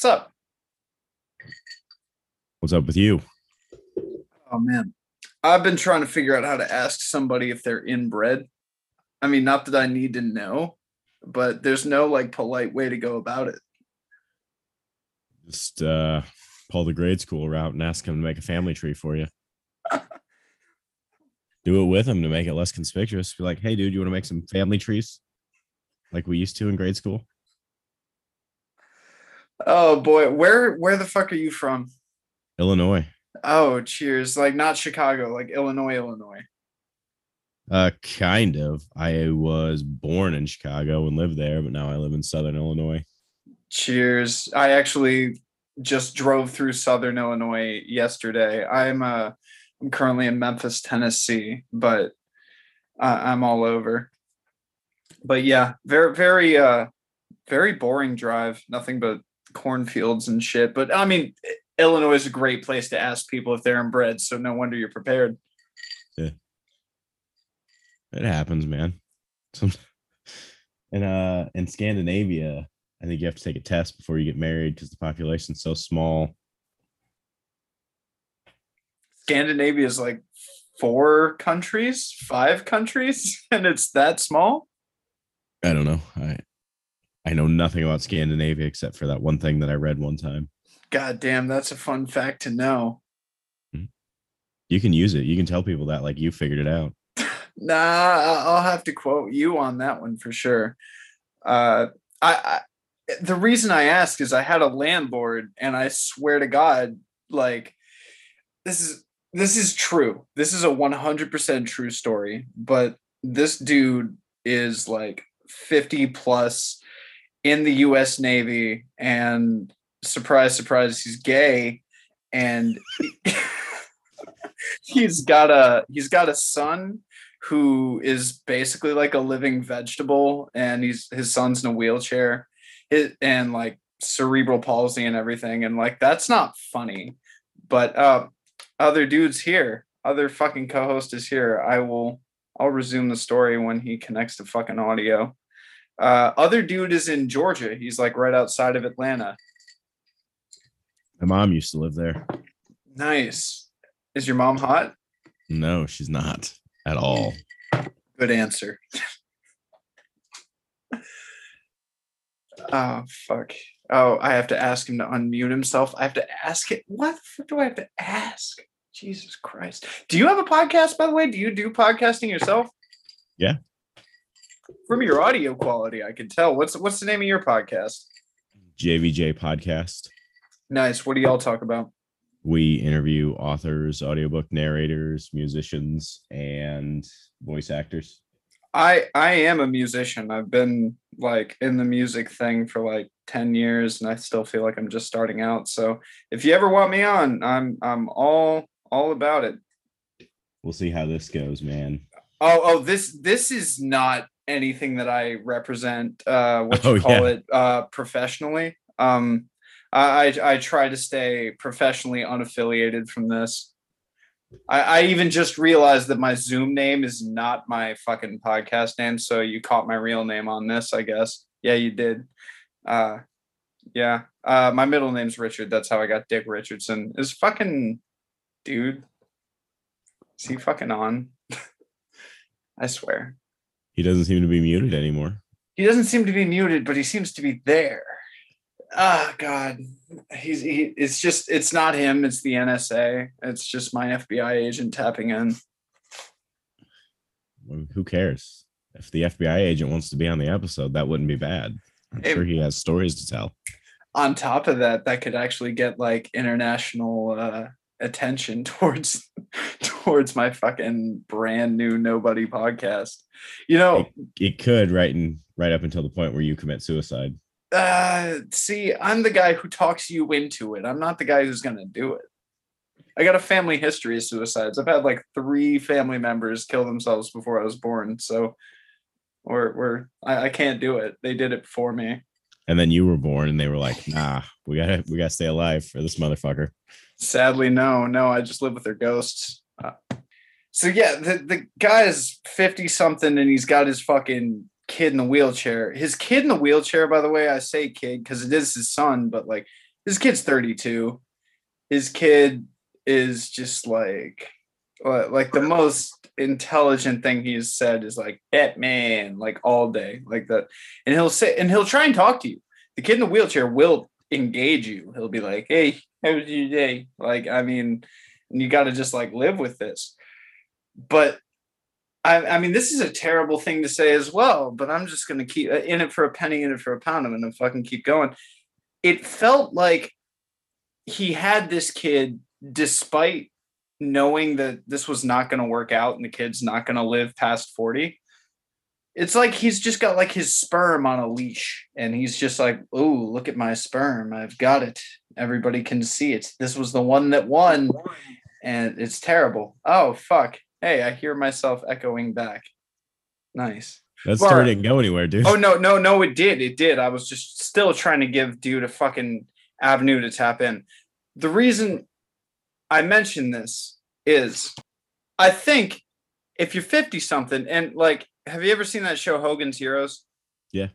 What's up? What's up with you? Oh man. I've been trying to figure out how to ask somebody if they're inbred. I mean, not that I need to know, but there's no like polite way to go about it. Just uh pull the grade school route and ask him to make a family tree for you. Do it with him to make it less conspicuous. Be like, hey dude, you want to make some family trees? Like we used to in grade school? Oh boy, where where the fuck are you from? Illinois. Oh, cheers. Like not Chicago, like Illinois, Illinois. Uh kind of. I was born in Chicago and lived there, but now I live in southern Illinois. Cheers. I actually just drove through southern Illinois yesterday. I'm uh I'm currently in Memphis, Tennessee, but uh, I'm all over. But yeah, very very uh very boring drive. Nothing but cornfields and shit. But I mean, Illinois is a great place to ask people if they're inbred, so no wonder you're prepared. Yeah. It happens, man. And uh in Scandinavia, I think you have to take a test before you get married because the population's so small. Scandinavia is like four countries, five countries, and it's that small. I don't know. I I know nothing about Scandinavia except for that one thing that I read one time. God damn, that's a fun fact to know. You can use it. You can tell people that like you figured it out. Nah, I'll have to quote you on that one for sure. Uh, I, I the reason I ask is I had a landlord, and I swear to God, like this is this is true. This is a one hundred percent true story. But this dude is like fifty plus in the U.S. Navy, and surprise, surprise, he's gay, and he's got a he's got a son who is basically like a living vegetable and he's his son's in a wheelchair and like cerebral palsy and everything and like that's not funny but uh other dudes here other fucking co-host is here i will i'll resume the story when he connects to fucking audio uh other dude is in georgia he's like right outside of atlanta My mom used to live there. nice is your mom hot No, she's not at all. Good answer. oh fuck. Oh, I have to ask him to unmute himself. I have to ask it. What the fuck do I have to ask? Jesus Christ. Do you have a podcast, by the way? Do you do podcasting yourself? Yeah. From your audio quality, I can tell. What's what's the name of your podcast? JVJ podcast. Nice. What do y'all talk about? We interview authors, audiobook narrators, musicians, and voice actors. I I am a musician. I've been like in the music thing for like 10 years and I still feel like I'm just starting out. So if you ever want me on, I'm I'm all all about it. We'll see how this goes, man. Oh oh this this is not anything that I represent uh what you Oh, call yeah. it uh professionally. Um I I try to stay professionally unaffiliated from this. I, I even just realized that my Zoom name is not my fucking podcast name, so you caught my real name on this, I guess. Yeah, you did. Uh yeah. Uh my middle name's Richard. That's how I got Dick Richardson. Is fucking dude. Is he fucking on? I swear. He doesn't seem to be muted anymore. He doesn't seem to be muted, but he seems to be there. Ah, God, he's he. It's just it's not him. It's the NSA. It's just my FBI agent tapping in. Well, Who cares? If the FBI agent wants to be on the episode, that wouldn't be bad. I'm sure he has stories to tell. On top of that, that could actually get like international uh, attention towards towards my fucking brand new nobody podcast. You know, It could right in right up until the point where you commit suicide. uh see i'm the guy who talks you into it. I'm not the guy who's gonna do it. I got a family history of suicides. I've had like three family members kill themselves before i was born so we're, we're I, I can't do it. They did it for me And then you were born and they were like, nah, we gotta we gotta stay alive for this motherfucker. sadly no no i just live with their ghosts Uh, so yeah the, the guy is 50 something and he's got his fucking kid in the wheelchair his kid in the wheelchair by the way i say kid because it is his son but like his kid's 32. His kid is just like like the most intelligent thing he's said is like Batman, like all day, like that. And he'll say and he'll try and talk to you. The kid in the wheelchair will engage you. He'll be like, Hey, how was your day? Like, I mean, you gotta just like live with this. But I, I mean, this is a terrible thing to say as well, but I'm just gonna keep uh, in it for a penny, in it for a pound. I'm gonna fucking keep going. It felt like he had this kid despite knowing that this was not going to work out and the kid's not going to live past 40 it's like he's just got like his sperm on a leash and he's just like oh look at my sperm. I've got it. Everybody can see it. This was the one that won and it's terrible. Oh fuck. Hey i hear myself echoing back. Nice. That story didn't go anywhere dude. Oh no no no it did. It did. I was just still trying to give dude a fucking avenue to tap in. The reason I mention this is I think if you're 50 something and like, have you ever seen that show Hogan's Heroes? Yeah.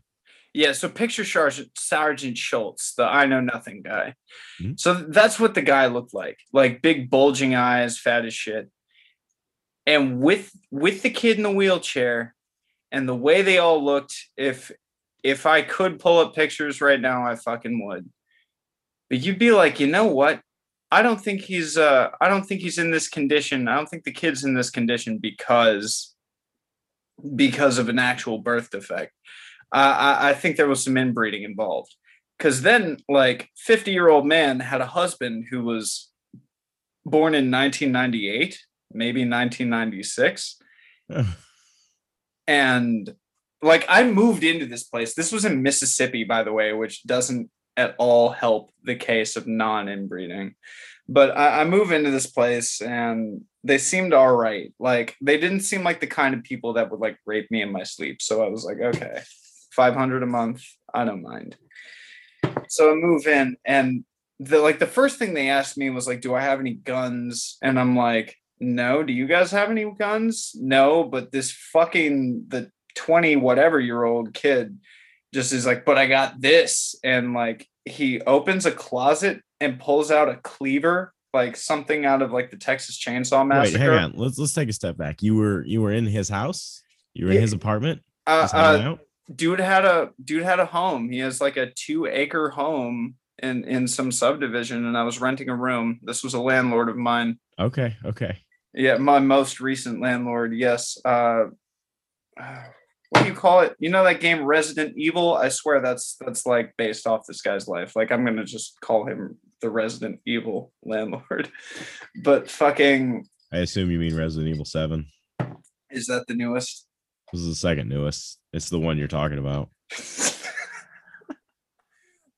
Yeah. So picture Sergeant, Sergeant Schultz, the I know nothing guy. Mm-hmm. So that's what the guy looked like, like big bulging eyes, fat as shit. And with with the kid in the wheelchair and the way they all looked, if if I could pull up pictures right now, I fucking would. But you'd be like, you know what? I don't think he's uh I don't think he's in this condition. I don't think the kid's in this condition because because of an actual birth defect. Uh, I, I think there was some inbreeding involved. Cause then like 50 year old man had a husband who was born in 1998, maybe 1996. and like I moved into this place. This was in Mississippi, by the way, which doesn't at all help the case of non-inbreeding. But I, I move into this place and they seemed all right. Like they didn't seem like the kind of people that would like rape me in my sleep. So I was like, okay, 500 a month, I don't mind. So I move in and the like the first thing they asked me was like, do I have any guns? And I'm like, no. Do you guys have any guns? No, but this fucking the 20 whatever year old kid just is like, but I got this. And like he opens a closet and pulls out a cleaver, like something out of like the Texas Chainsaw Massacre. Wait, hang on. Let's let's take a step back. You were you were in his house. You were in his apartment. Uh, uh, dude had a dude had a home. He has like a two acre home in in some subdivision, and I was renting a room. This was a landlord of mine. Okay. Okay. Yeah, my most recent landlord. Yes. Uh, what do you call it? You know that game Resident Evil? I swear that's that's like based off this guy's life. Like I'm gonna just call him the Resident Evil landlord. But fucking I assume you mean Resident Evil 7. Is that the newest? This is the second newest. It's the one you're talking about.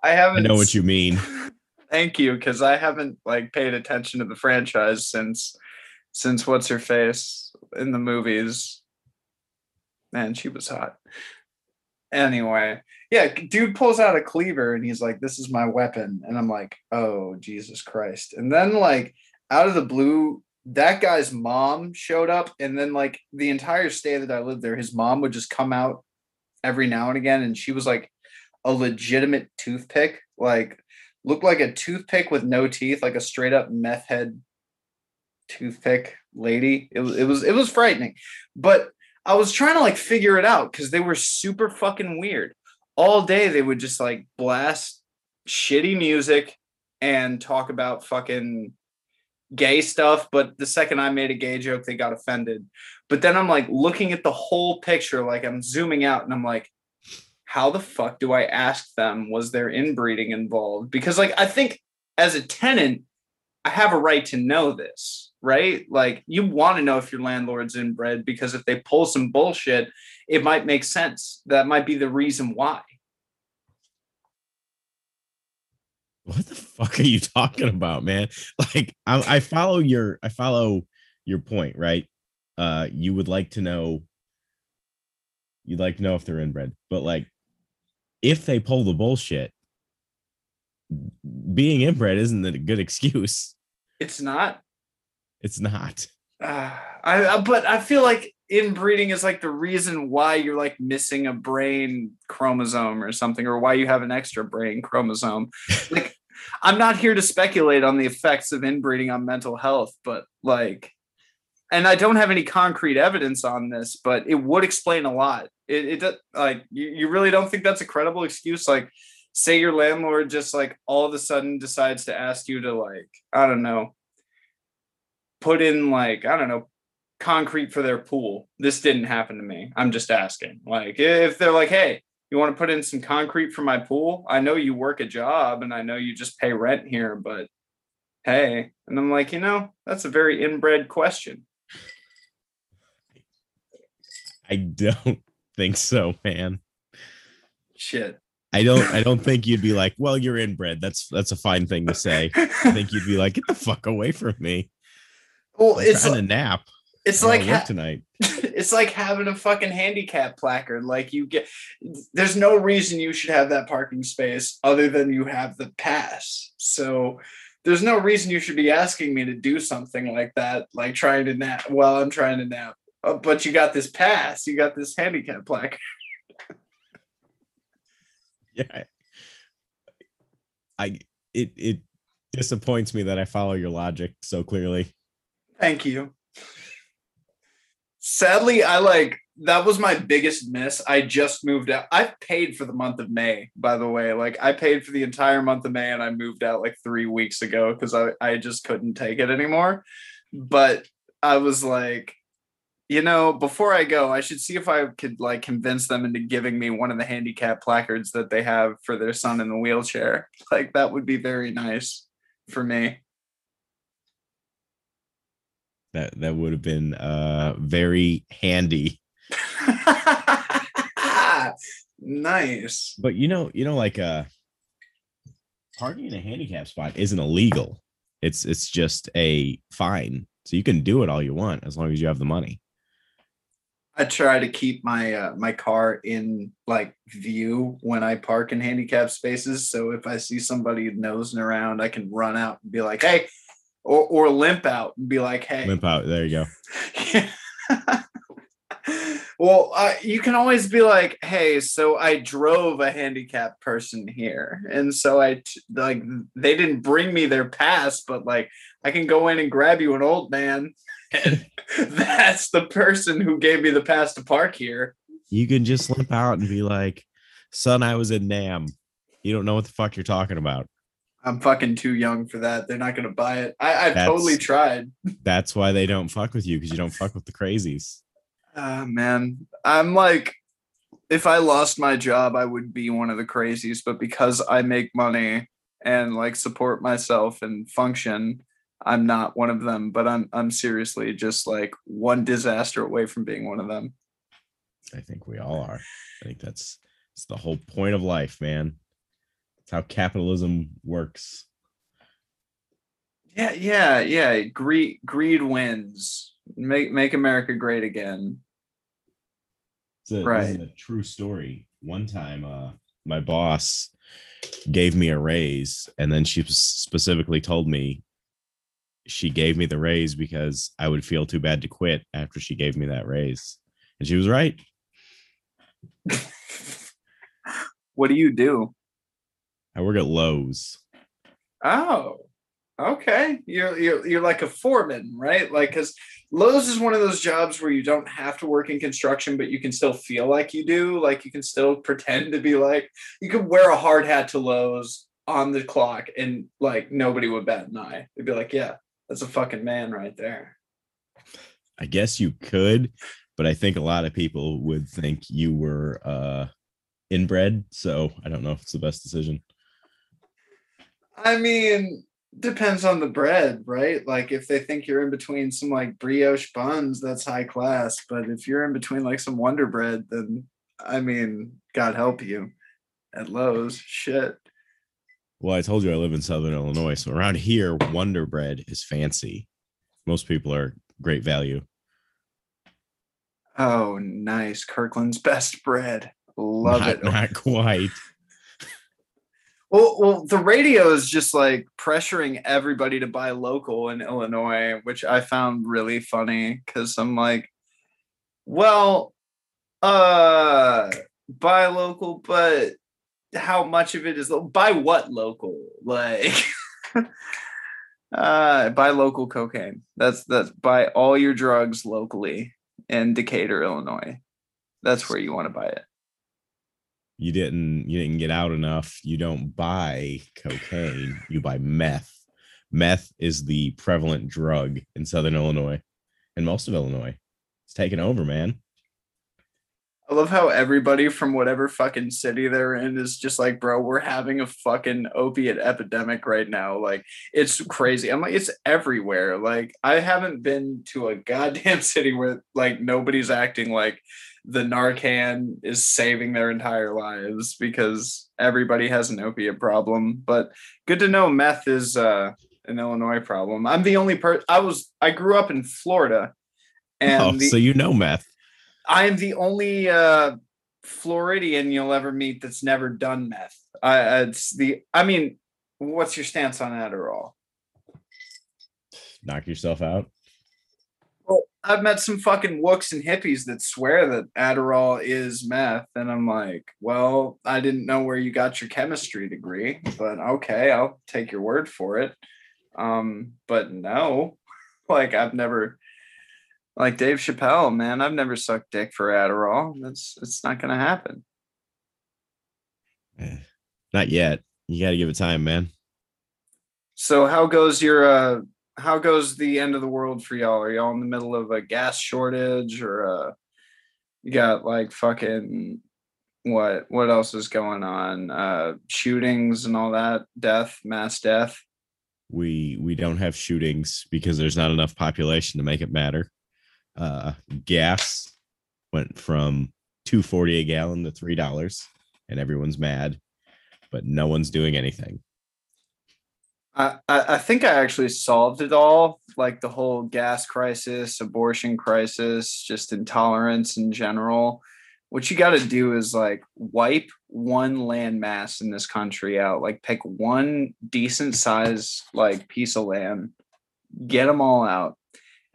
I haven't I know what you mean. Thank you, because I haven't like paid attention to the franchise since since what's her face in the movies man, she was hot. Anyway, yeah, dude pulls out a cleaver and he's like, "This is my weapon," and I'm like, "Oh Jesus Christ!" And then like out of the blue, that guy's mom showed up, and then like the entire stay that I lived there, his mom would just come out every now and again, and she was like a legitimate toothpick, like looked like a toothpick with no teeth, like a straight up meth head toothpick lady. It was it was it was frightening, but I was trying to like figure it out because they were super fucking weird. All day they would just like blast shitty music and talk about fucking gay stuff. But the second I made a gay joke, they got offended. But then I'm like looking at the whole picture, like I'm zooming out and I'm like, how the fuck do I ask them? Was there inbreeding involved? Because like I think as a tenant, I have a right to know this, right? Like you want to know if your landlord's inbred because if they pull some bullshit, it might make sense. That might be the reason why. What the fuck are you talking about, man? Like I, I follow your I follow your point, right? Uh you would like to know you'd like to know if they're inbred, but like if they pull the bullshit, being inbred isn't a good excuse. It's not. It's not. Uh, I, but I feel like inbreeding is like the reason why you're like missing a brain chromosome or something, or why you have an extra brain chromosome. like I'm not here to speculate on the effects of inbreeding on mental health, but like, and I don't have any concrete evidence on this, but it would explain a lot. It, it does, like you, you really don't think that's a credible excuse? Like, say your landlord just like all of a sudden decides to ask you to like, I don't know, put in like, I don't know, concrete for their pool. This didn't happen to me. I'm just asking. Like, if they're like, hey, you want to put in some concrete for my pool? I know you work a job and I know you just pay rent here, but hey. And I'm like, you know, that's a very inbred question. I don't think so, man. Shit. I don't I don't think you'd be like, well, you're inbred. That's that's a fine thing to say. I think you'd be like, get the fuck away from me. Well, I'm it's trying like, to nap. it's like ha- tonight. it's like having a fucking handicap placard. Like you get, there's no reason you should have that parking space other than you have the pass. So there's no reason you should be asking me to do something like that, like trying to nap while I'm trying to nap. Uh, but you got this pass, you got this handicap placard. Yeah. I it it disappoints me that I follow your logic so clearly. Thank you. Sadly, I like that was my biggest miss. I just moved out. I paid for the month of May, by the way. Like I paid for the entire month of May and I moved out like three weeks ago because I, I just couldn't take it anymore. But I was like, you know, before I go, I should see if I could like convince them into giving me one of the handicap placards that they have for their son in the wheelchair. Like that would be very nice for me. That that would have been uh very handy. nice. But you know, you know, like uh parking in a handicap spot isn't illegal. It's it's just a fine. So you can do it all you want as long as you have the money. I try to keep my uh, my car in like view when I park in handicap spaces. So if I see somebody nosing around, I can run out and be like, "Hey," or or limp out and be like, "Hey." Limp out. There you go. well, uh, you can always be like, "Hey, so I drove a handicapped person here, and so I t- like they didn't bring me their pass, but like I can go in and grab you an old man." And that's the person who gave me the pass to park here. You can just limp out and be like, son, I was in Nam. You don't know what the fuck you're talking about. I'm fucking too young for that. They're not gonna buy it. I, I've That's- totally tried. That's why they don't fuck with you because you don't fuck with the crazies. Ah man, I'm like, if I lost my job, I would be one of the crazies. But because I make money and like support myself and function, I'm not one of them. But I'm I'm seriously just like one disaster away from being one of them. I think we all are. I think that's it's the whole point of life, man. It's how capitalism works. Yeah, yeah, yeah. Greed greed wins. Make make America great again. It's a, Right. a true story. One time, uh, my boss gave me a raise, and then she specifically told me she gave me the raise because I would feel too bad to quit after she gave me that raise. And she was right. what do you do? I work at Lowe's. Oh, okay. You're you're you're like a foreman, right? Like, because Lowe's is one of those jobs where you don't have to work in construction, but you can still feel like you do. Like you can still pretend to be like you could wear a hard hat to Lowe's on the clock, and like nobody would bat an eye. They'd be like, "Yeah, that's a fucking man right there." I guess you could, but I think a lot of people would think you were uh inbred. So I don't know if it's the best decision. I mean, depends on the bread, right? Like if they think you're in between some like brioche buns, that's high class. But if you're in between like some Wonder Bread, then I mean, God help you at Lowe's. Shit. Well, I told you I live in Southern Illinois, so around here, Wonder Bread is fancy. Most people are great value. Oh, nice. Kirkland's best bread. Love not, it. not quite. Well, well, the radio is just like pressuring everybody to buy local in Illinois, which I found really funny because I'm like, well, uh, buy local, but how much of it is by what local? Like uh buy local cocaine. That's that's buy all your drugs locally in decatur illinois. That's where you want to buy it you didn't you didn't get out enough you don't buy cocaine you buy meth. Meth is the prevalent drug in southern illinois and most of illinois. It's taken over man I love how everybody from whatever fucking city they're in is just like, bro, we're having a fucking opiate epidemic right now. Like, it's crazy. I'm like, it's everywhere. Like, I haven't been to a goddamn city where like nobody's acting like the Narcan is saving their entire lives because everybody has an opiate problem. But good to know meth is uh, an Illinois problem. I'm the only person. I was I grew up in Florida, and oh, the, so you know meth. I am the only uh, Floridian you'll ever meet that's never done meth. I, it's the. I mean, what's your stance on Adderall? Knock yourself out. Well, I've met some fucking wooks and hippies that swear that Adderall is meth, and I'm like, well, I didn't know where you got your chemistry degree, but okay, I'll take your word for it. Um, but no, like I've never like Dave Chappelle, man, I've never sucked dick for Adderall. That's it's not gonna happen. Eh, not yet. You got to give it time, man. So how goes your uh how goes the end of the world for y'all? Are y'all in the middle of a gas shortage or uh you got like fucking what what else is going on? Uh shootings and all that, death, mass death. We we don't have shootings because there's not enough population to make it matter. Uh, gas went from 240 a gallon to three dollars, and everyone's mad, but no one's doing anything. I, I think I actually solved it all, like the whole gas crisis, abortion crisis, just intolerance in general. What you got to do is like wipe one landmass in this country out, like pick one decent size like piece of land, get them all out,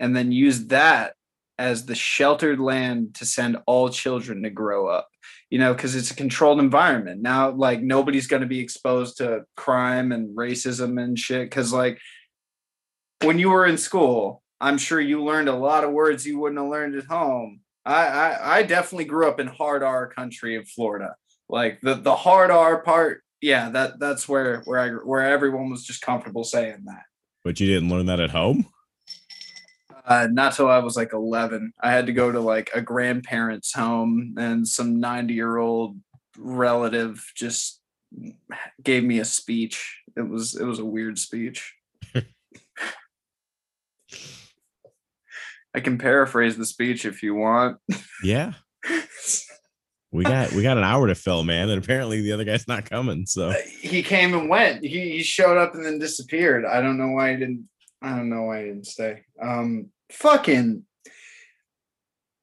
and then use that as the sheltered land to send all children to grow up you know because it's a controlled environment. Now like nobody's going to be exposed to crime and racism and shit because like when you were in school i'm sure you learned a lot of words you wouldn't have learned at home. I i, I definitely grew up in hard r country of florida. Like the the hard r part yeah that that's where where i where everyone was just comfortable saying that. But you didn't learn that at home uh, not till I was like 11. I had to go to like a grandparent's home, and some 90 year old relative just gave me a speech. It was it was a weird speech. I can paraphrase the speech if you want. Yeah. we got we got an hour to fill, man, and apparently the other guy's not coming. So uh, he came and went. He, he showed up and then disappeared. I don't know why he didn't I don't know why I didn't stay. Um, fucking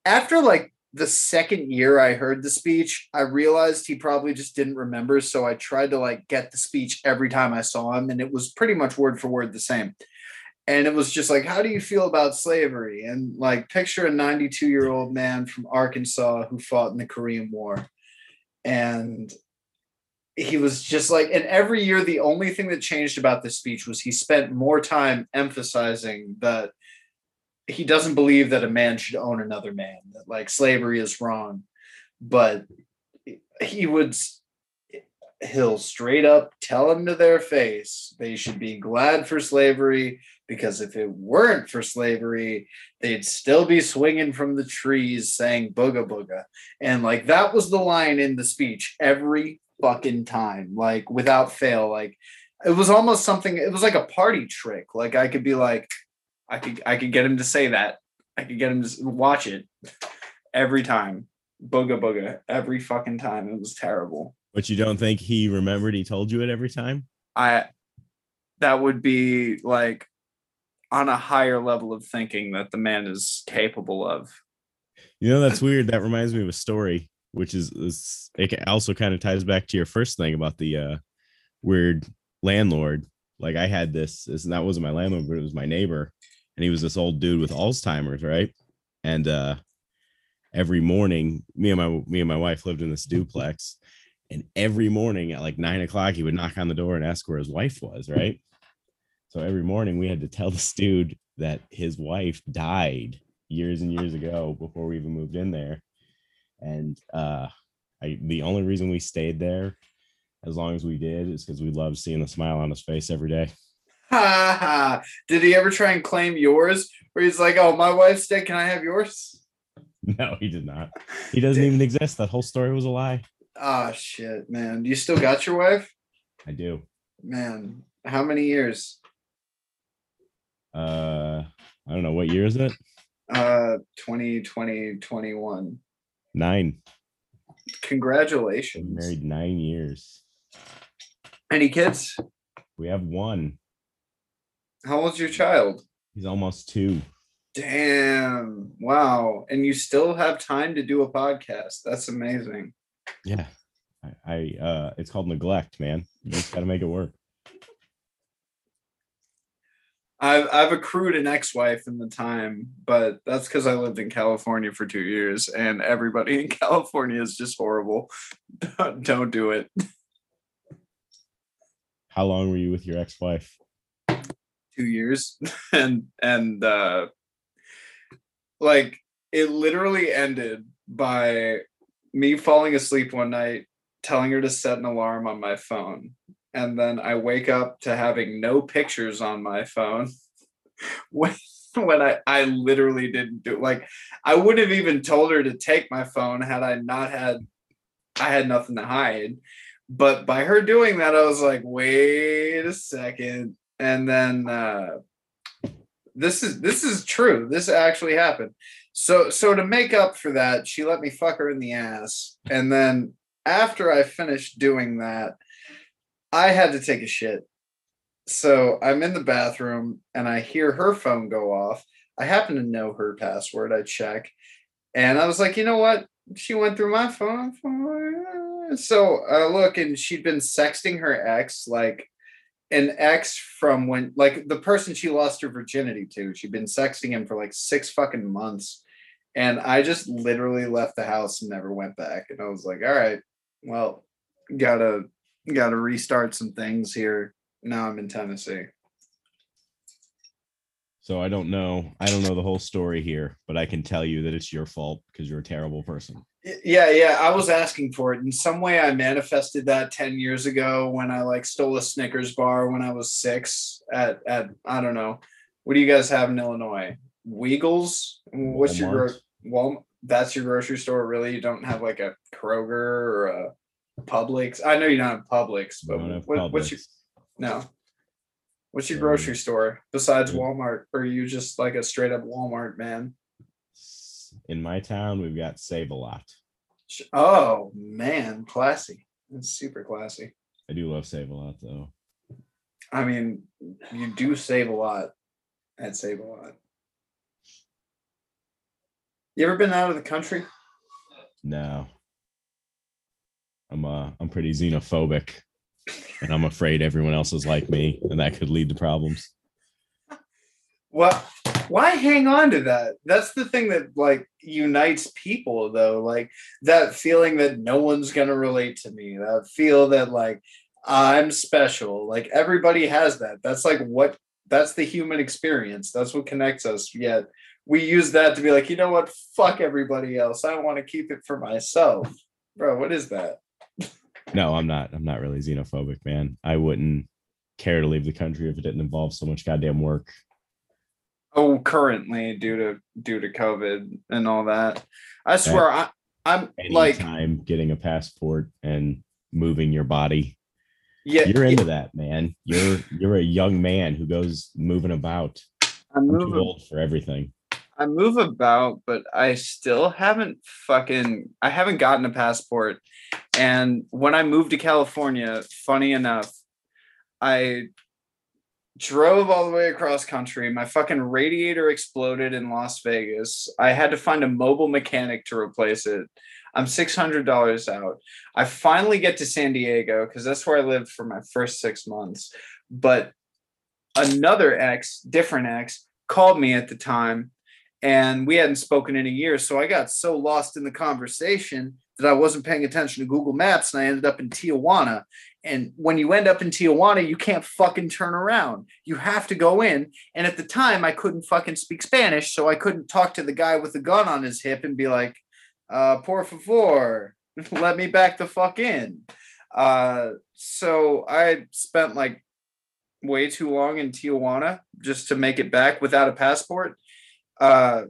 after like the second year I heard the speech, I realized he probably just didn't remember. So I tried to like get the speech every time I saw him, and it was pretty much word for word the same. And it was just like, how do you feel about slavery? And like, picture a 92 year old man from Arkansas who fought in the Korean War. And he was just like, and every year, the only thing that changed about this speech was he spent more time emphasizing that he doesn't believe that a man should own another man, that like slavery is wrong. But he would, he'll straight up tell them to their face they should be glad for slavery because if it weren't for slavery, they'd still be swinging from the trees saying booga booga. And like that was the line in the speech every fucking time, like without fail. Like it was almost something, it was like a party trick. Like I could be like, I could I could get him to say that. I could get him to watch it every time. Booga booga every fucking time. It was terrible. But you don't think he remembered he told you it every time? I that would be like on a higher level of thinking that the man is capable of. You know, that's weird. That reminds me of a story which is, is it also kind of ties back to your first thing about the uh, weird landlord. Like I had this, this, and that wasn't my landlord, but it was my neighbor, and he was this old dude with Alzheimer's, right? And uh, every morning, me and my me and my wife lived in this duplex, And every morning at like nine o'clock, he would knock on the door and ask where his wife was, right? So every morning we had to tell this dude that his wife died years and years ago before we even moved in there. And uh I the only reason we stayed there as long as we did is because we loved seeing the smile on his face every day. Ha ha. Did he ever try and claim yours? Where he's like, "Oh, my wife's dead. Can I have yours?" No, he did not. He doesn't even exist. That whole story was a lie. Ah, shit, man. You still got your wife? I do. Man, how many years? Uh I don't know what year is it? Uh, 2020, 21. Nine. Congratulations. married nine years. Any kids? We have one. How old's your child? He's almost two. Damn. Wow. And you still have time to do a podcast. That's amazing. Yeah. I, I uh it's called neglect, man. You just gotta make it work. I've I've accrued an ex-wife in the time, but that's because I lived in California for two years, and everybody in California is just horrible. Don't, don't do it. How long were you with your ex-wife? Two years, and and uh, like it literally ended by me falling asleep one night, telling her to set an alarm on my phone, and then I wake up to having no pictures on my phone when when I I literally didn't do like I wouldn't have even told her to take my phone had I not had I had nothing to hide. But by her doing that, I was like, wait a second. And then uh this is this is true. This actually happened. So so to make up for that, she let me fuck her in the ass. And then after I finished doing that, I had to take a shit. So I'm in the bathroom and I hear her phone go off. I happen to know her password. I check. And I was like, you know what? She went through my phone. So I look and she'd been sexting her ex, like an ex from when, like the person she lost her virginity to. She'd been sexting him for like six fucking months. And I just literally left the house and never went back. And I was like, all right, well, gotta gotta restart some things here. Now I'm in Tennessee. So I don't know. I don't know the whole story here, but I can tell you that it's your fault because you're a terrible person. Yeah, yeah, I was asking for it. In some way, I manifested that 10 years ago when I like stole a Snickers bar when I was six at, at I don't know. What do you guys have in Illinois? Weagles? What's your Walmart. Walmart? That's your grocery store, really? You don't have like a Kroger or a Publix? I know you don't have Publix, but have what, what's your no? What's your grocery store besides. Walmart? Or are you just like a straight up Walmart man? In my town, we've got Save a Lot. Oh man, classy. It's super classy. I do love Save a Lot though. I mean, you do save a lot at Save a Lot. You ever been out of the country? No. I'm uh I'm pretty xenophobic and I'm afraid everyone else is like me and that could lead to problems. Well, why hang on to that? That's the thing that like unites people though. Like that feeling that no one's gonna relate to me. That feel that like I'm special. Like everybody has that. That's like what that's the human experience. That's what connects us. Yet we use that to be like, you know what? Fuck everybody else. I want to keep it for myself. Bro, what is that? No, I'm not. I'm not really xenophobic, man. I wouldn't care to leave the country if it didn't involve so much goddamn work. Oh, currently due to due to COVID and all that. I swear I I'm like getting a passport and moving your body. yeah, You're into that, man. You're you're a young man who goes moving about. I I'm move too old for everything. I move about, but I still haven't fucking I haven't gotten a passport. And when I moved to California, funny enough, I drove all the way across country. My fucking radiator exploded in Las Vegas. I had to find a mobile mechanic to replace it. I'm $600 out. I finally get to San Diego because that's where I lived for my first six months. But another ex, different ex, called me at the time and we hadn't spoken in a year. So I got so lost in the conversation that I wasn't paying attention to Google Maps and I ended up in Tijuana. And when you end up in Tijuana, you can't fucking turn around. You have to go in. And at the time, I couldn't fucking speak Spanish, so I couldn't talk to the guy with the gun on his hip and be like, uh, por favor, let me back the fuck in. Uh, so I spent like way too long in Tijuana just to make it back without a passport. Uh,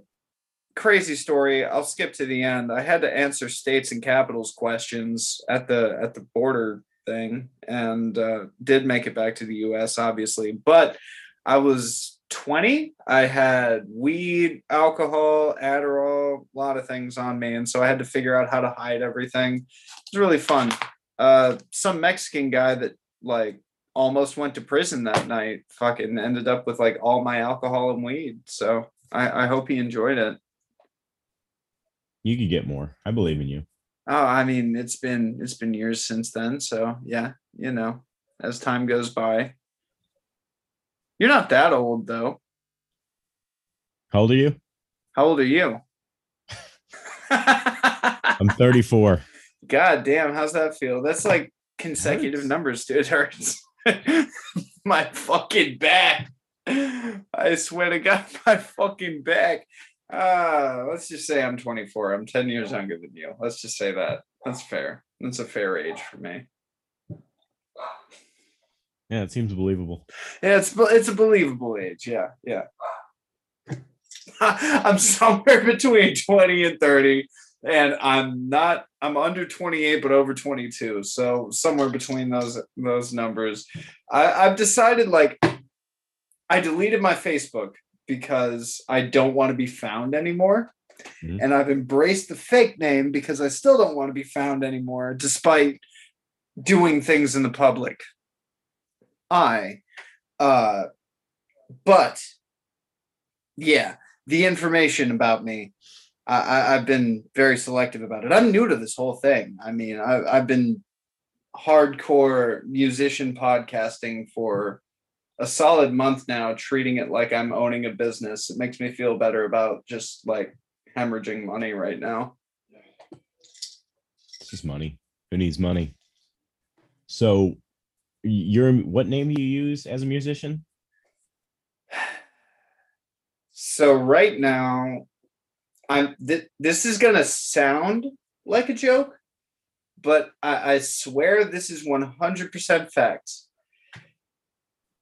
crazy story. I'll skip to the end. I had to answer states and capitals questions at the at the border thing, and uh, did make it back to the U.S. Obviously, but I was 20. I had weed, alcohol, Adderall, a lot of things on me, and so I had to figure out how to hide everything. It was really fun. Uh, some Mexican guy that like almost went to prison that night fucking ended up with like all my alcohol and weed so i i hope he enjoyed it You could get more. I believe in you. oh i mean it's been it's been years since then so yeah you know as time goes by. You're not that old though. How old are you? how old are you? I'm 34. god damn how's that feel? That's like consecutive numbers dude. It hurts. My fucking back. I swear to god my fucking back uh let's just say i'm 24 i'm 10 years younger than you. Let's just say that. That's fair. That's a fair age for me. Yeah, it seems believable. yeah it's it's a believable age. Yeah yeah. I'm somewhere between 20 and 30 and i'm not i'm under 28 but over 22 so somewhere between those those numbers. I, i've decided like i deleted my facebook because i don't want to be found anymore. Mhm. and i've embraced the fake name because i still don't want to be found anymore despite doing things in the public. I uh but yeah the information about me I, I i've been very selective about it. I'm new to this whole thing. I mean I, i've been hardcore musician podcasting for a solid month now treating it like i'm owning a business it makes me feel better about just like hemorrhaging money right now It's just money. Who needs money? So, you're what name do you use as a musician? So right now, I'm th- this is gonna sound like a joke, but I, I swear this is 100% facts.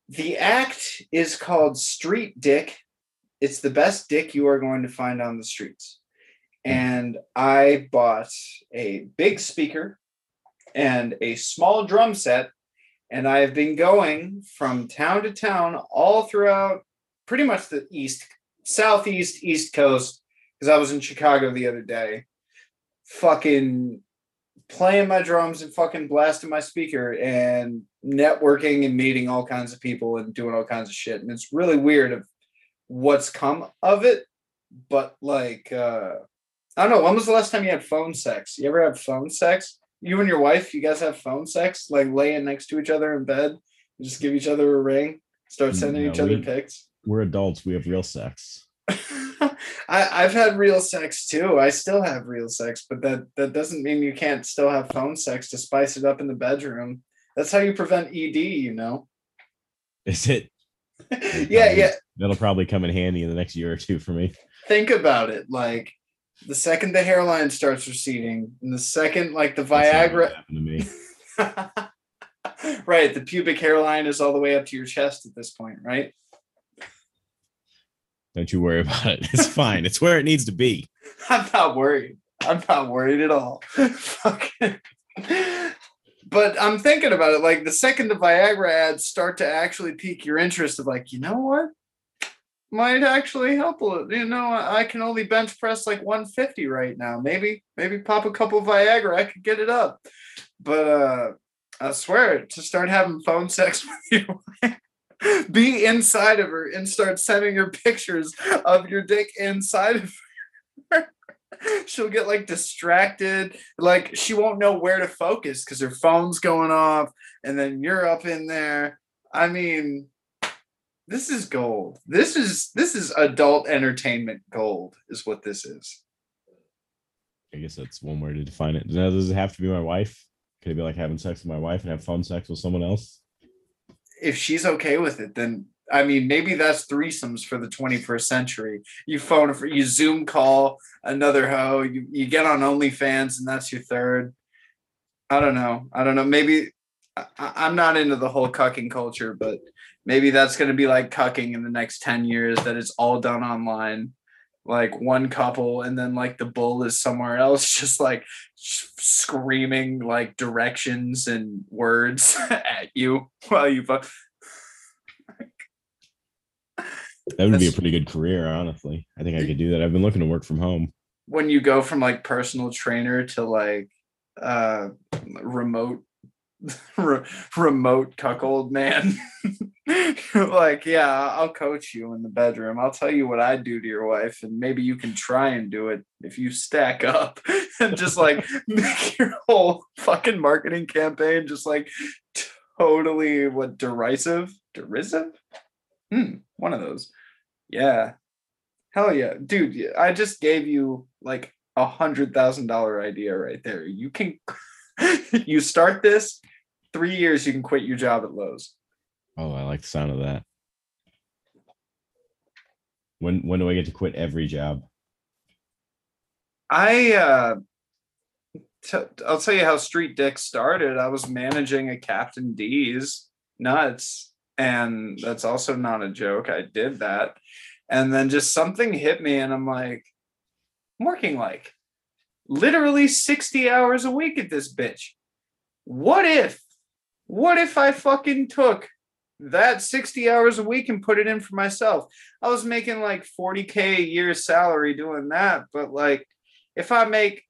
The act is called Street Dick. It's the best dick you are going to find on the streets. And I bought a big speaker and a small drum set, and I have been going from town to town all throughout pretty much the east southeast east coast because i was in chicago the other day fucking playing my drums and fucking blasting my speaker and networking and meeting all kinds of people and doing all kinds of shit and it's really weird of what's come of it but like uh i don't know when was the last time you had phone sex you ever have phone sex you and your wife you guys have phone sex like laying next to each other in bed just give each other a ring start sending No, each other we- pics We're adults. We have real sex. I, I've had real sex too. I still have real sex, but that that doesn't mean you can't still have phone sex to spice it up in the bedroom. That's how you prevent ED, you know. Is it? yeah, yeah. That'll probably come in handy in the next year or two for me. Think about it. Like the second the hairline starts receding, and the second like the Viagra, gonna to me. right? The pubic hairline is all the way up to your chest at this point, right? Don't you worry about it. It's fine. It's where it needs to be. I'm not worried. I'm not worried at all. But I'm thinking about it. Like the second the Viagra ads start to actually pique your interest, of like, you know what, might actually help a little. You know, I can only bench press like 150 right now. Maybe, maybe pop a couple Viagra, I could get it up. But uh I swear to start having phone sex with you. Be inside of her and start sending her pictures of your dick inside of her. She'll get like distracted. Like she won't know where to focus because her phone's going off, and then you're up in there. I mean, this is gold. This is this is adult entertainment gold, is what this is. I guess that's one way to define it. Now, does it have to be my wife? Could it be like having sex with my wife and have phone sex with someone else? If she's okay with it, then I mean, maybe that's threesomes for the 21st century. You phone for you Zoom call another hoe, you, you get on OnlyFans, and that's your third. I don't know. I don't know. Maybe I, I'm not into the whole cucking culture, but maybe that's going to be like cucking in the next 10 years that it's all done online like one couple and then like the bull is somewhere else just like screaming like directions and words at you while you fuck that would be a pretty good career, honestly. I think I could do that. I've been looking to work from home. When you go from like personal trainer to like uh remote re- remote cuckold man. like, yeah, I'll coach you in the bedroom. I'll tell you what I do to your wife, and maybe you can try and do it if you stack up and just like make your whole fucking marketing campaign just like totally what derisive, derisive. Hmm, one of those. Yeah. Hell yeah. Dude, I just gave you like a hundred thousand dollar idea right there. You can you start this, three years you can quit your job at Lowe's. Oh, I like the sound of that. When when do I get to quit every job? I uh t- I'll tell you how Street Dick started. I was managing a Captain D's nuts and that's also not a joke. I did that. And then just something hit me, and I'm like, I'm working like literally 60 hours a week at this bitch. What if, what if I fucking took that 60 hours a week and put it in for myself? I was making like 40K a year salary doing that. But like, if I make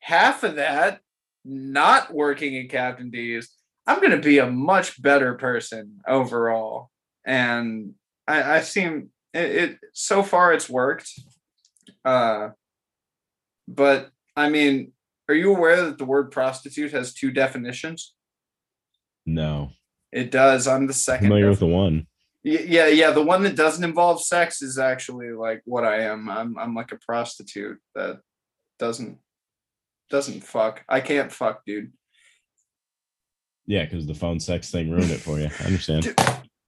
half of that not working at Captain D's, I'm going to be a much better person overall. And I, I seem it, it, so far it's worked. Uh, but I mean, are you aware that the word prostitute has two definitions? No. It does. I'm the second. Familiar with the one. Yeah, yeah. The one that doesn't involve sex is actually like what I am. I'm I'm like a prostitute that doesn't doesn't fuck. I can't fuck, dude. Yeah, because the phone sex thing ruined it for you. I understand. Dude,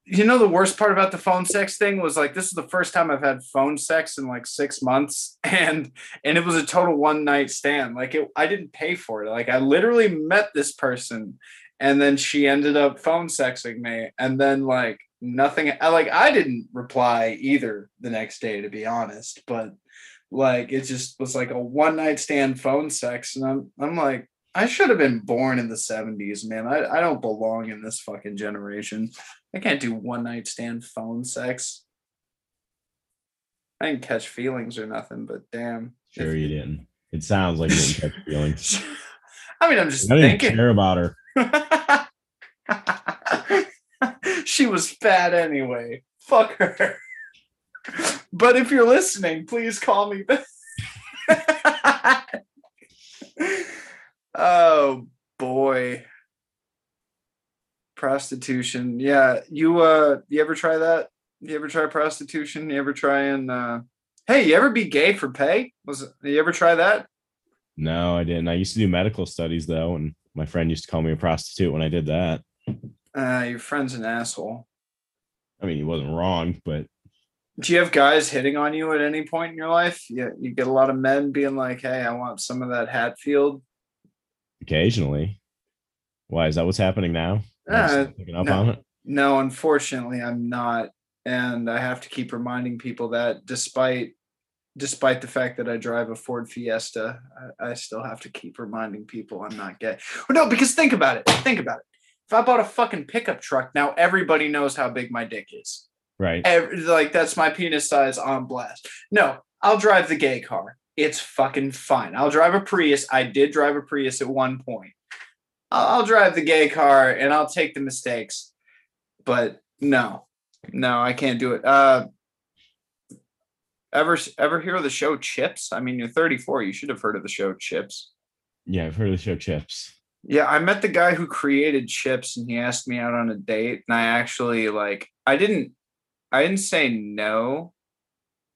you know the worst part about the phone sex thing was like this is the first time I've had phone sex in like six months, and and it was a total one night stand. Like it, I didn't pay for it. Like I literally met this person, and then she ended up phone sexing me, and then like nothing. Like I didn't reply either the next day, to be honest. But like it just was like a one night stand phone sex, and I'm I'm like I should have been born in the 70s, man. I, I don't belong in this fucking generation. I can't do one night stand phone sex. I didn't catch feelings or nothing, but damn. Sure, if, you didn't. It sounds like you didn't catch feelings. I mean, I'm just I didn't care about her. she was fat anyway. Fuck her. but if you're listening, please call me. Oh boy. Prostitution. Yeah. You uh you ever try that? You ever try prostitution? You ever try and uh hey, you ever be gay for pay? Was you ever try that? No, I didn't. I used to do medical studies though, and my friend used to call me a prostitute when I did that. Uh your friend's an asshole. I mean, he wasn't wrong, but do you have guys hitting on you at any point in your life? Yeah, you get a lot of men being like, "Hey, I want some of that Hatfield." Occasionally. Why is that what's happening now? Uh, no, no, unfortunately, I'm not, and I have to keep reminding people that despite despite the fact that I drive a Ford Fiesta, I, I still have to keep reminding people I'm not gay. Well, no, because think about it. Think about it. If I bought a fucking pickup truck, now everybody knows how big my dick is. Right. Every, like that's my penis size on blast. No, I'll drive the gay car it's fucking fine. I'll drive a Prius. I did drive a Prius at one point. I'll, I'll drive the gay car and I'll take the mistakes. But no, no, I can't do it. Uh, ever ever hear of the show Chips? I mean, you're 34. You should have heard of the show Chips. Yeah, I've heard of the show Chips. Yeah, I met the guy who created Chips, and he asked me out on a date, and I actually like I didn't I didn't say no,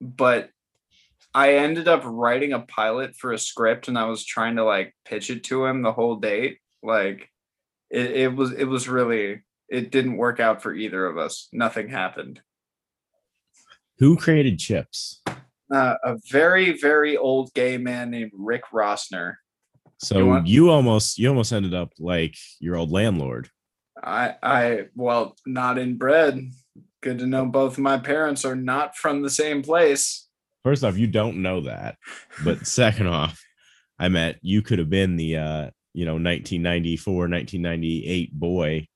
but I ended up writing a pilot for a script and I was trying to like pitch it to him the whole date. Like it, it was it was really it didn't work out for either of us. Nothing happened. Who created chips? Uh, a very very old gay man named Rick Rosner. So You you, almost you almost ended up like your old landlord. I I well not inbred. Good to know both my parents are not from the same place. First off, you don't know that. But second off, I meant you could have been the uh, you know, 1994, 1998 boy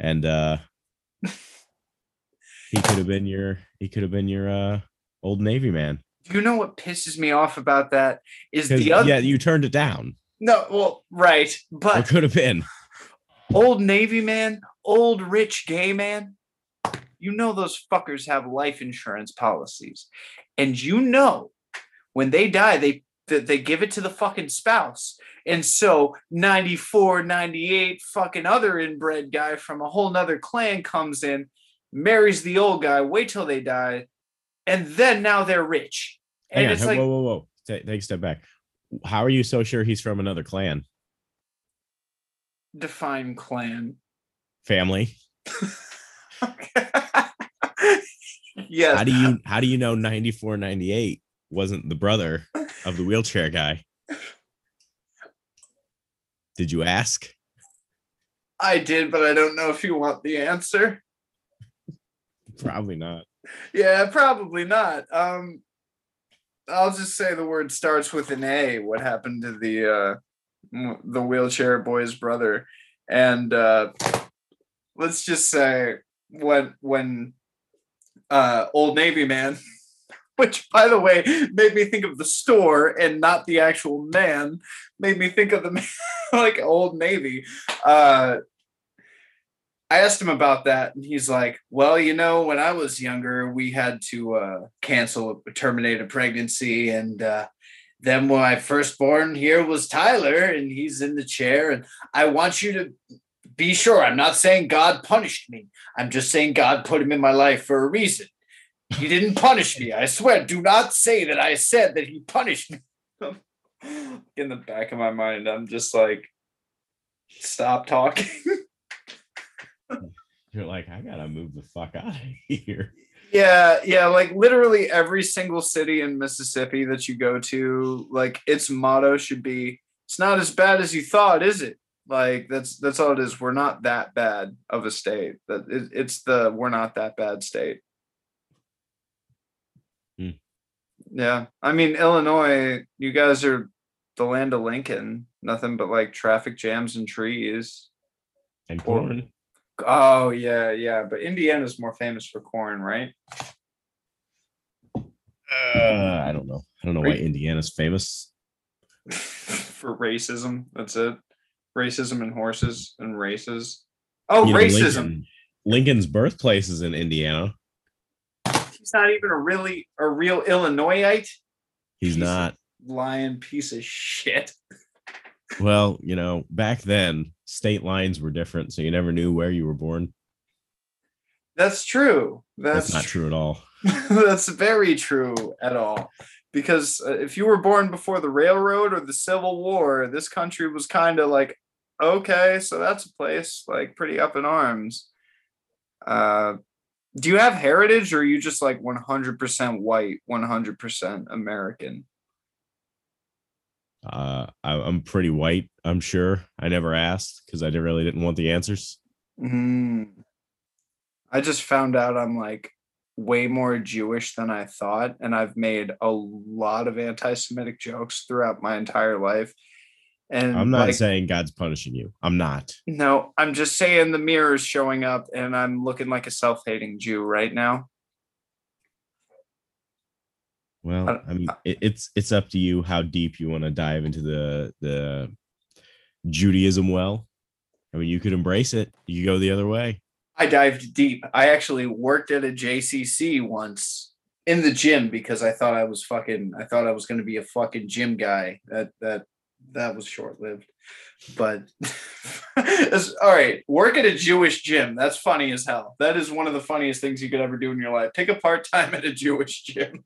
and uh he could have been your he could have been your uh old navy man. You know what pisses me off about that is the other yeah, you turned it down. no well right, but it could have been. old Navy man, old rich gay man, you know those fuckers have life insurance policies. And you know when they die, they that they give it to the fucking spouse. And so 94, 98 fucking other inbred guy from a whole nother clan comes in, marries the old guy, wait till they die, and then now they're rich. And Hang it's whoa, like whoa, whoa, whoa. Take, take a step back. How are you so sure he's from another clan? define clan. Family? yes. How do you how do you know 94, 98 wasn't the brother of the wheelchair guy? Did you ask? I did, but I don't know if you want the answer. Probably not. Yeah, probably not. Um, I'll just say the word starts with an A. What happened to the uh, the wheelchair boy's brother? And uh, let's just say when when uh, Old Navy man, which by the way made me think of the store and not the actual man, made me think of the man like Old Navy. Uh, I asked him about that, and he's like, "Well, you know, when I was younger, we had to uh, cancel, terminate a pregnancy, and uh, then when I first born here was Tyler, and he's in the chair, and I want you to be sure. I'm not saying God punished me. I'm just saying God put him in my life for a reason. He didn't punish me. I swear. Do not say that I said that he punished me." in the back of my mind, I'm just like, "Stop talking." You're like, I gotta move the fuck out of here. Yeah, yeah, like literally every single city in Mississippi that you go to, like its motto should be it's not as bad as you thought, is it? Like that's that's all it is. We're not that bad of a state. That it, it's the we're not that bad state. Hmm. Yeah. I mean Illinois, you guys are the land of Lincoln. Nothing but like traffic jams and trees. And Or- corn. Oh yeah, yeah. But Indiana's more famous for corn, right? Uh, I don't know. I don't know why Indiana's famous. for racism. That's it. Racism and horses and races. Oh, You know, racism. Lincoln- Lincoln's birthplace is in Indiana. He's not even a really a real Illinoisite. He's He's- not. Lying piece of shit. Well, you know, back then state lines were different, so you never knew where you were born. That's true. That's, That's, not true at all. That's very true at all. Because uh, if you were born before the railroad or the Civil War, this country was kind of like, okay, so that's a place like pretty up in arms. Uh, do you have heritage or are you just like 100% white, 100% American? Uh, I, I'm pretty white. I'm sure. I never asked because I didn't- really didn't want the answers. Mm. I just found out I'm like way more Jewish than I thought, and I've made a lot of anti-Semitic jokes throughout my entire life. And I'm not like, saying God's punishing you. I'm not. no, I'm just saying the mirror is showing up, and I'm looking like a self-hating Jew right now. Well, I- I mean, it, it's it's up to you how deep you want to dive into the the Judaism well. I mean, you could embrace it. You go the other way. I dived deep. I actually worked at a JCC once in the gym because I thought I was fucking. I thought I was going to be a fucking gym guy. That that that was short lived. But all right, work at a Jewish gym. That's funny as hell. That is one of the funniest things you could ever do in your life. Take a part time at a Jewish gym.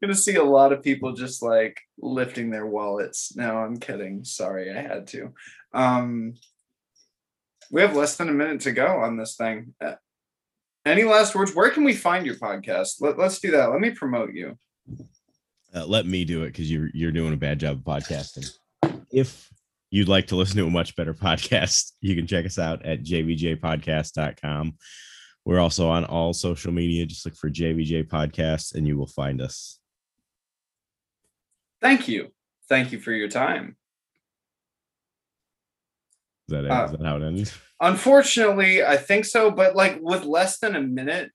Gonna see a lot of people just like lifting their wallets. No, I'm kidding. Sorry, I had to. Um, we have less than a minute to go on this thing. Uh, any last words? Where can we find your podcast? Let, let's do that. Let me promote you. Uh, let me do it because you're you're doing a bad job of podcasting. If you'd like to listen to a much better podcast, you can check us out at jvjpodcast.com. We're also on all social media. Just look for JVJ Podcast and you will find us. Thank you. Thank you for your time. Is that, it? Uh, Is that how it ends? Unfortunately, I think so, but like with less than a minute,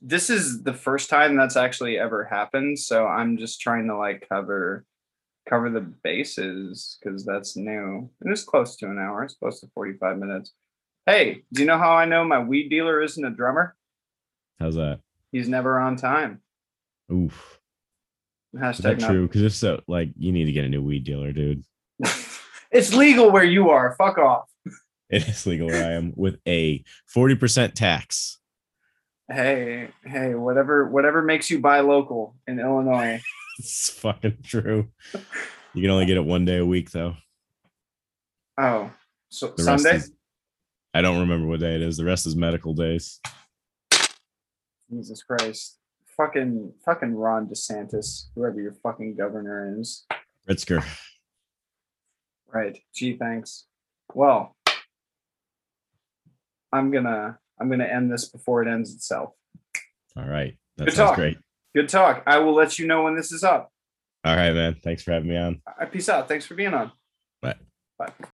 this is the first time that's actually ever happened. So I'm just trying to like cover cover the bases because that's new. And it's close to an hour. It's close to 45 minutes. Hey, do you know how I know my weed dealer isn't a drummer? How's that? He's never on time. Oof. Is Hashtag that not- true? Because if so, like you need to get a new weed dealer, dude. it's legal where you are. Fuck off. It is legal where I am with a 40% tax. Hey, hey, whatever, whatever makes you buy local in Illinois. It's fucking true. You can only get it one day a week though. Oh, so The Sunday. is I don't remember what day it is. The rest is medical days. Jesus Christ. Fucking fucking Ron DeSantis, whoever your fucking governor is. Pritzker. Right. Gee, thanks. Well, I'm gonna I'm gonna end this before it ends itself. All right. That Good sounds talk. great. Good talk. I will let you know when this is up. All right, man. Thanks for having me on. Uh, Peace out. Thanks for being on. Bye. Bye.